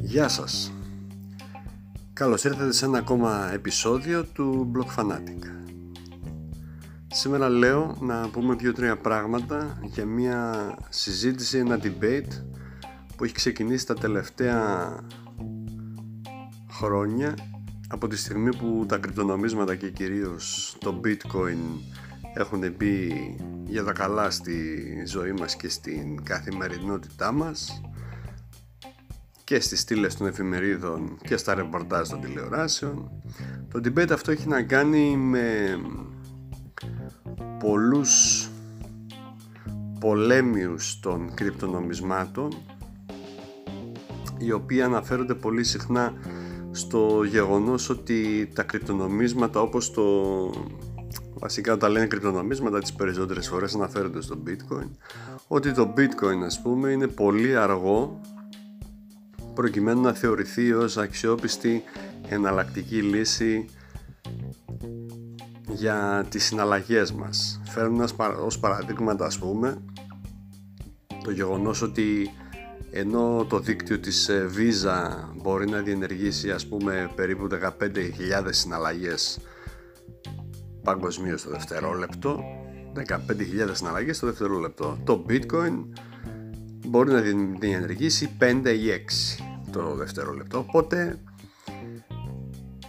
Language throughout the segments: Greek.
Γεια σας. Καλώς ήρθατε σε ένα ακόμα επεισόδιο του Block Fanatic. Σήμερα λέω να πούμε δύο-τρία πράγματα για μια συζήτηση, ένα debate που έχει ξεκινήσει τα τελευταία χρόνια από τη στιγμή που τα κρυπτονομίσματα και κυρίως το bitcoin έχουν μπει για τα καλά στη ζωή μας και στην καθημερινότητά μας και στις στήλες των εφημερίδων και στα ρεπορτάζ των τηλεοράσεων. Το debate αυτό έχει να κάνει με πολλούς πολέμιους των κρυπτονομισμάτων οι οποίοι αναφέρονται πολύ συχνά στο γεγονός ότι τα κρυπτονομίσματα όπως το βασικά όταν λένε κρυπτονομίσματα τις περισσότερες φορές αναφέρονται στο bitcoin. Ότι το bitcoin ας πούμε είναι πολύ αργό προκειμένου να θεωρηθεί ως αξιόπιστη εναλλακτική λύση για τις συναλλαγές μας. Φέρνοντας ως παραδείγματα ας πούμε το γεγονός ότι ενώ το δίκτυο της ε, Visa μπορεί να διενεργήσει ας πούμε περίπου 15.000 συναλλαγές παγκοσμίως το δευτερόλεπτο 15.000 συναλλαγές το δευτερόλεπτο το bitcoin μπορεί να διενεργήσει 5 ή 6 το δευτερόλεπτο οπότε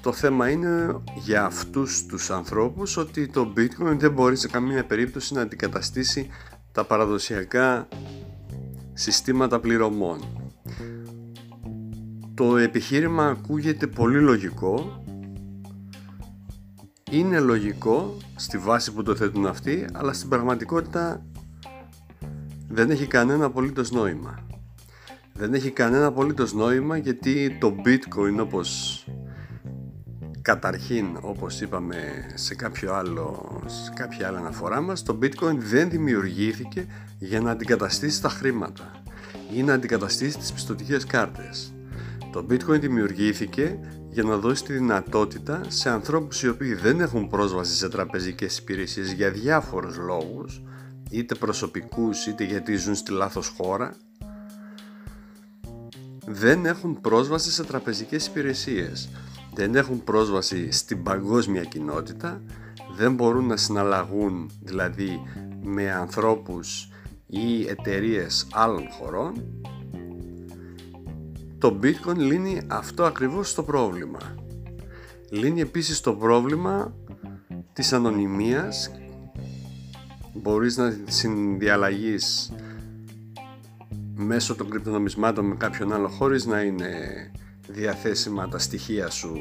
το θέμα είναι για αυτούς τους ανθρώπους ότι το bitcoin δεν μπορεί σε καμία περίπτωση να αντικαταστήσει τα παραδοσιακά συστήματα πληρωμών. Το επιχείρημα ακούγεται πολύ λογικό είναι λογικό στη βάση που το θέτουν αυτοί αλλά στην πραγματικότητα δεν έχει κανένα απολύτως νόημα. Δεν έχει κανένα απολύτως νόημα γιατί το bitcoin όπως καταρχήν όπως είπαμε σε κάποιο άλλο, σε κάποια άλλη αναφορά μας το bitcoin δεν δημιουργήθηκε για να αντικαταστήσει τα χρήματα ή να αντικαταστήσει τις πιστοτικές κάρτες. Το bitcoin δημιουργήθηκε για να δώσει τη δυνατότητα σε ανθρώπους οι οποίοι δεν έχουν πρόσβαση σε τραπεζικές υπηρεσίες για διάφορους λόγους είτε προσωπικούς είτε γιατί ζουν στη λάθος χώρα δεν έχουν πρόσβαση σε τραπεζικές υπηρεσίες δεν έχουν πρόσβαση στην παγκόσμια κοινότητα δεν μπορούν να συναλλαγούν δηλαδή με ανθρώπους ή εταιρείες άλλων χωρών το bitcoin λύνει αυτό ακριβώς το πρόβλημα λύνει επίσης το πρόβλημα της ανωνυμίας μπορείς να συνδιαλλαγείς μέσω των κρυπτονομισμάτων με κάποιον άλλο χωρίς να είναι διαθέσιμα τα στοιχεία σου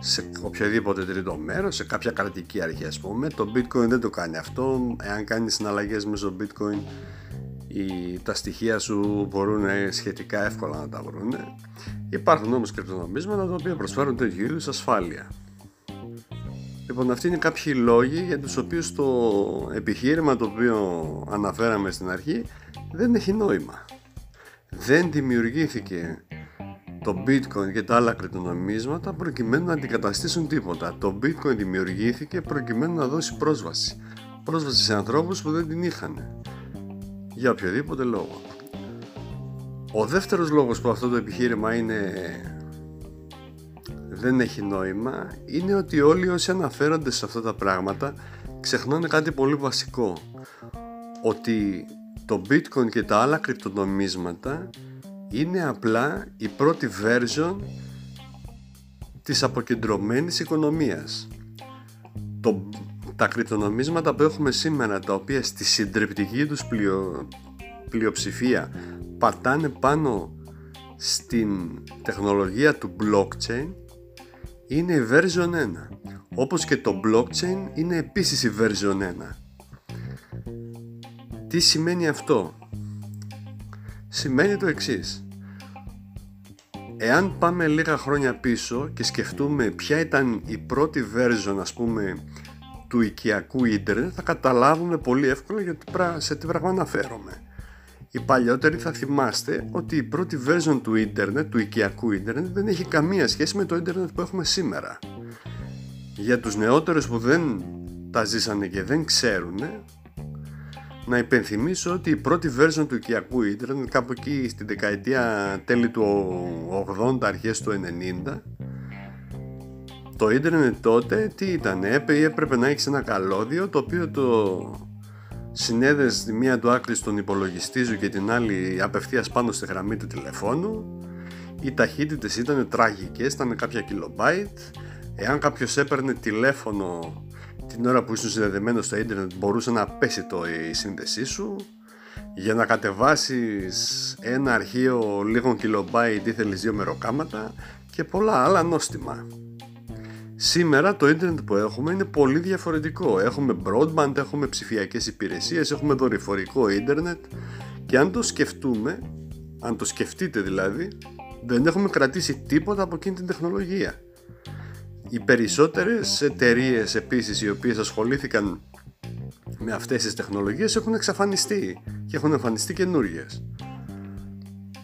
σε οποιοδήποτε τρίτο μέρος, σε κάποια κρατική αρχή ας πούμε. Το bitcoin δεν το κάνει αυτό. Εάν κάνεις συναλλαγές μέσω bitcoin οι, τα στοιχεία σου μπορούν σχετικά εύκολα να τα βρουν. Υπάρχουν όμως κρυπτονομίσματα τα οποία προσφέρουν τέτοιου είδους ασφάλεια. Λοιπόν, αυτοί είναι κάποιοι λόγοι για τους οποίους το επιχείρημα το οποίο αναφέραμε στην αρχή δεν έχει νόημα. Δεν δημιουργήθηκε το bitcoin και τα άλλα κρυπτονομίσματα προκειμένου να αντικαταστήσουν τίποτα. Το bitcoin δημιουργήθηκε προκειμένου να δώσει πρόσβαση. Πρόσβαση σε ανθρώπους που δεν την είχαν. Για οποιοδήποτε λόγο. Ο δεύτερος λόγος που αυτό το επιχείρημα είναι δεν έχει νόημα είναι ότι όλοι όσοι αναφέρονται σε αυτά τα πράγματα ξεχνάνε κάτι πολύ βασικό ότι το bitcoin και τα άλλα κρυπτονομίσματα είναι απλά η πρώτη version της αποκεντρωμένης οικονομίας. Το, τα κρυπτονομίσματα που έχουμε σήμερα τα οποία στη συντριπτική τους πλειο, πλειοψηφία πατάνε πάνω στην τεχνολογία του blockchain είναι η version 1 όπως και το blockchain είναι επίσης η version 1 τι σημαίνει αυτό; Σημαίνει το εξής. Εάν πάμε λίγα χρόνια πίσω και σκεφτούμε ποια ήταν η πρώτη version ας πούμε του οικιακού ίντερνετ θα καταλάβουμε πολύ εύκολα γιατί σε τι πράγμα αναφέρομαι. Οι παλιότεροι θα θυμάστε ότι η πρώτη version του ίντερνετ, του οικιακού ίντερνετ δεν έχει καμία σχέση με το ίντερνετ που έχουμε σήμερα. Για τους νεότερους που δεν τα ζήσανε και δεν ξέρουν να υπενθυμίσω ότι η πρώτη version του οικιακού ίντερνετ κάπου εκεί στην δεκαετία τέλη του 80 αρχές του 90 το ίντερνετ τότε τι ήταν, έπρεπε να έχεις ένα καλώδιο το οποίο το συνέδεσαι τη μία του άκρη στον υπολογιστή σου και την άλλη απευθείας πάνω στη γραμμή του τηλεφώνου. Οι ταχύτητες ήταν τραγικές, ήταν κάποια κιλομπάιτ. Εάν κάποιος έπαιρνε τηλέφωνο την ώρα που ήσουν συνδεδεμένος στο ίντερνετ μπορούσε να πέσει το η σύνδεσή σου. Για να κατεβάσεις ένα αρχείο λίγων κιλομπάιτ ήθελες δύο μεροκάματα και πολλά άλλα νόστιμα. Σήμερα το ίντερνετ που έχουμε είναι πολύ διαφορετικό. Έχουμε broadband, έχουμε ψηφιακές υπηρεσίες, έχουμε δορυφορικό ίντερνετ και αν το σκεφτούμε, αν το σκεφτείτε δηλαδή, δεν έχουμε κρατήσει τίποτα από εκείνη την τεχνολογία. Οι περισσότερες εταιρείες επίσης οι οποίες ασχολήθηκαν με αυτές τις τεχνολογίες έχουν εξαφανιστεί και έχουν εμφανιστεί καινούριες.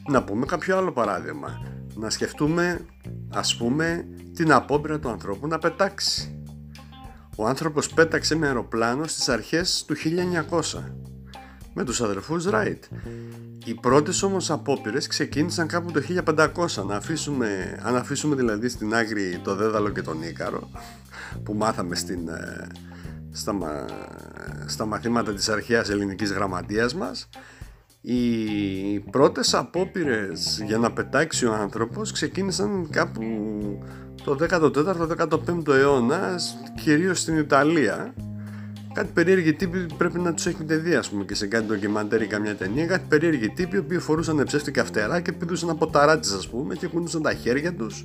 Να πούμε κάποιο άλλο παράδειγμα. Να σκεφτούμε ας πούμε την απόπειρα του ανθρώπου να πετάξει. Ο άνθρωπος πέταξε με αεροπλάνο στις αρχές του 1900 με τους αδερφούς Ράιτ. Οι πρώτες όμως απόπειρες ξεκίνησαν κάπου το 1500 να αφήσουμε, αν αφήσουμε δηλαδή στην άκρη το Δέδαλο και τον Ίκαρο που μάθαμε στην, ε, στα, στα μαθήματα της αρχαίας ελληνικής γραμματείας μας οι πρώτες απόπειρες για να πετάξει ο άνθρωπος ξεκίνησαν κάπου το 14ο-15ο αιώνα κυρίως στην Ιταλία κάτι περίεργοι τύποι πρέπει να τους έχετε δει, ας πούμε, και σε κάτι ντοκιμαντέρ ή καμιά ταινία. Κάτι περίεργοι τύποι που φορούσαν ψεύτικα φτερά και πηδούσαν από ταράτσες, ας πούμε, και κουνούσαν τα χέρια τους.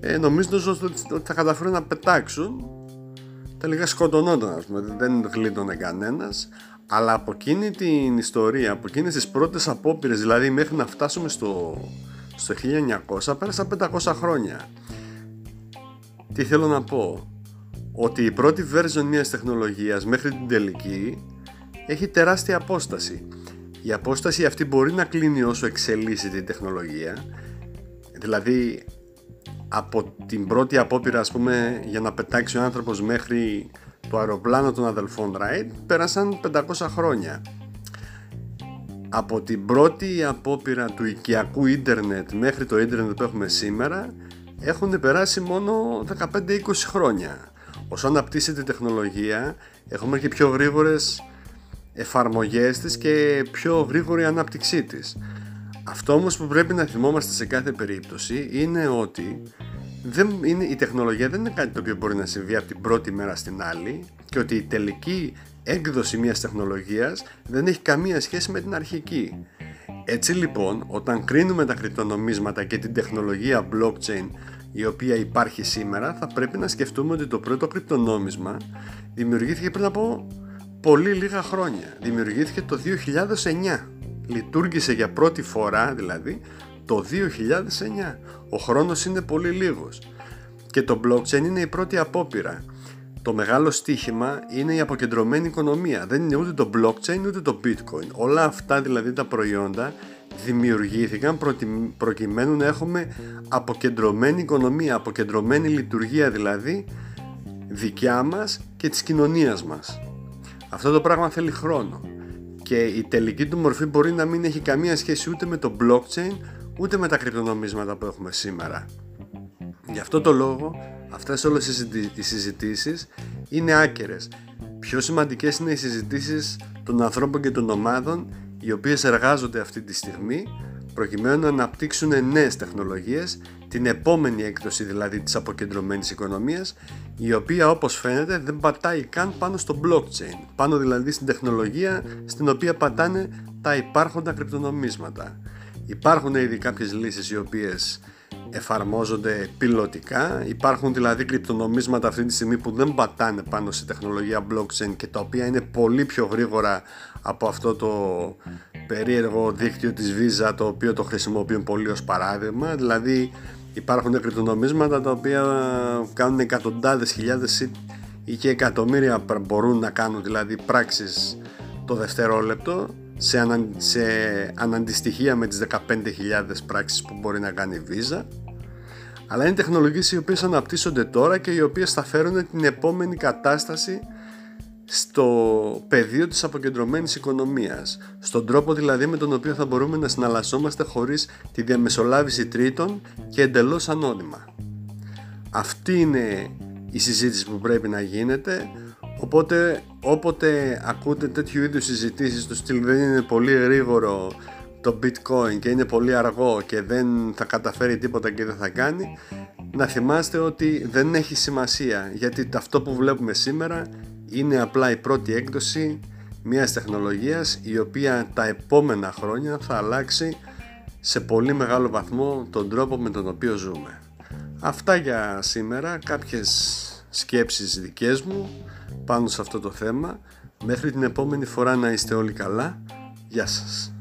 Ε, νομίζοντας ότι θα καταφέρουν να πετάξουν. Τελικά σκοτωνόταν, ας πούμε, δεν γλίτωνε κανένας. Αλλά από εκείνη την ιστορία, από εκείνες τις πρώτες απόπειρες, δηλαδή μέχρι να φτάσουμε στο, στο 1900, πέρασαν 500 χρόνια. Τι θέλω να πω, ότι η πρώτη version μιας τεχνολογίας μέχρι την τελική έχει τεράστια απόσταση. Η απόσταση αυτή μπορεί να κλείνει όσο εξελίσσεται η τεχνολογία, δηλαδή από την πρώτη απόπειρα ας πούμε για να πετάξει ο άνθρωπος μέχρι το αεροπλάνο των αδελφών Wright πέρασαν 500 χρόνια. Από την πρώτη απόπειρα του οικιακού ίντερνετ μέχρι το ίντερνετ που έχουμε σήμερα έχουν περάσει μόνο 15-20 χρόνια όσο αναπτύσσεται η τεχνολογία έχουμε και πιο γρήγορες εφαρμογές της και πιο γρήγορη ανάπτυξή της. Αυτό όμως που πρέπει να θυμόμαστε σε κάθε περίπτωση είναι ότι δεν είναι, η τεχνολογία δεν είναι κάτι το οποίο μπορεί να συμβεί από την πρώτη μέρα στην άλλη και ότι η τελική έκδοση μιας τεχνολογίας δεν έχει καμία σχέση με την αρχική. Έτσι λοιπόν, όταν κρίνουμε τα κρυπτονομίσματα και την τεχνολογία blockchain η οποία υπάρχει σήμερα, θα πρέπει να σκεφτούμε ότι το πρώτο κρυπτονόμισμα δημιουργήθηκε πριν από πολύ λίγα χρόνια. Δημιουργήθηκε το 2009. Λειτουργήσε για πρώτη φορά δηλαδή το 2009. Ο χρόνος είναι πολύ λίγος. Και το blockchain είναι η πρώτη απόπειρα. Το μεγάλο στίχημα είναι η αποκεντρωμένη οικονομία. Δεν είναι ούτε το blockchain ούτε το bitcoin. Όλα αυτά δηλαδή τα προϊόντα δημιουργήθηκαν προκειμένου να έχουμε αποκεντρωμένη οικονομία, αποκεντρωμένη λειτουργία δηλαδή δικιά μας και της κοινωνίας μας. Αυτό το πράγμα θέλει χρόνο και η τελική του μορφή μπορεί να μην έχει καμία σχέση ούτε με το blockchain ούτε με τα κρυπτονομίσματα που έχουμε σήμερα. Γι' αυτό το λόγο αυτές όλες οι συζητήσεις είναι άκερες. Πιο σημαντικές είναι οι συζητήσεις των ανθρώπων και των ομάδων οι οποίες εργάζονται αυτή τη στιγμή προκειμένου να αναπτύξουν νέες τεχνολογίες, την επόμενη έκδοση δηλαδή της αποκεντρωμένης οικονομίας, η οποία όπως φαίνεται δεν πατάει καν πάνω στο blockchain, πάνω δηλαδή στην τεχνολογία στην οποία πατάνε τα υπάρχοντα κρυπτονομίσματα. Υπάρχουν ήδη κάποιες λύσεις οι οποίες εφαρμόζονται πιλωτικά. Υπάρχουν δηλαδή κρυπτονομίσματα αυτή τη στιγμή που δεν πατάνε πάνω σε τεχνολογία blockchain και τα οποία είναι πολύ πιο γρήγορα από αυτό το περίεργο δίκτυο της Visa το οποίο το χρησιμοποιούν πολύ ως παράδειγμα. Δηλαδή υπάρχουν κρυπτονομίσματα τα οποία κάνουν εκατοντάδες χιλιάδες ή και εκατομμύρια μπορούν να κάνουν δηλαδή πράξεις το δευτερόλεπτο σε, ανα, σε αναντιστοιχεία με τις 15.000 πράξεις που μπορεί να κάνει η Visa. Αλλά είναι τεχνολογίες οι οποίες αναπτύσσονται τώρα και οι οποίες θα φέρουν την επόμενη κατάσταση στο πεδίο της αποκεντρωμένης οικονομίας, στον τρόπο δηλαδή με τον οποίο θα μπορούμε να συναλλασσόμαστε χωρίς τη διαμεσολάβηση τρίτων και εντελώς ανώνυμα. Αυτή είναι η συζήτηση που πρέπει να γίνεται, οπότε όποτε ακούτε τέτοιου είδους συζητήσεις, το στυλ δεν είναι πολύ γρήγορο το bitcoin και είναι πολύ αργό και δεν θα καταφέρει τίποτα και δεν θα κάνει, να θυμάστε ότι δεν έχει σημασία γιατί αυτό που βλέπουμε σήμερα είναι απλά η πρώτη έκδοση μιας τεχνολογίας η οποία τα επόμενα χρόνια θα αλλάξει σε πολύ μεγάλο βαθμό τον τρόπο με τον οποίο ζούμε. Αυτά για σήμερα, κάποιες σκέψεις δικές μου πάνω σε αυτό το θέμα. Μέχρι την επόμενη φορά να είστε όλοι καλά. Γεια σας.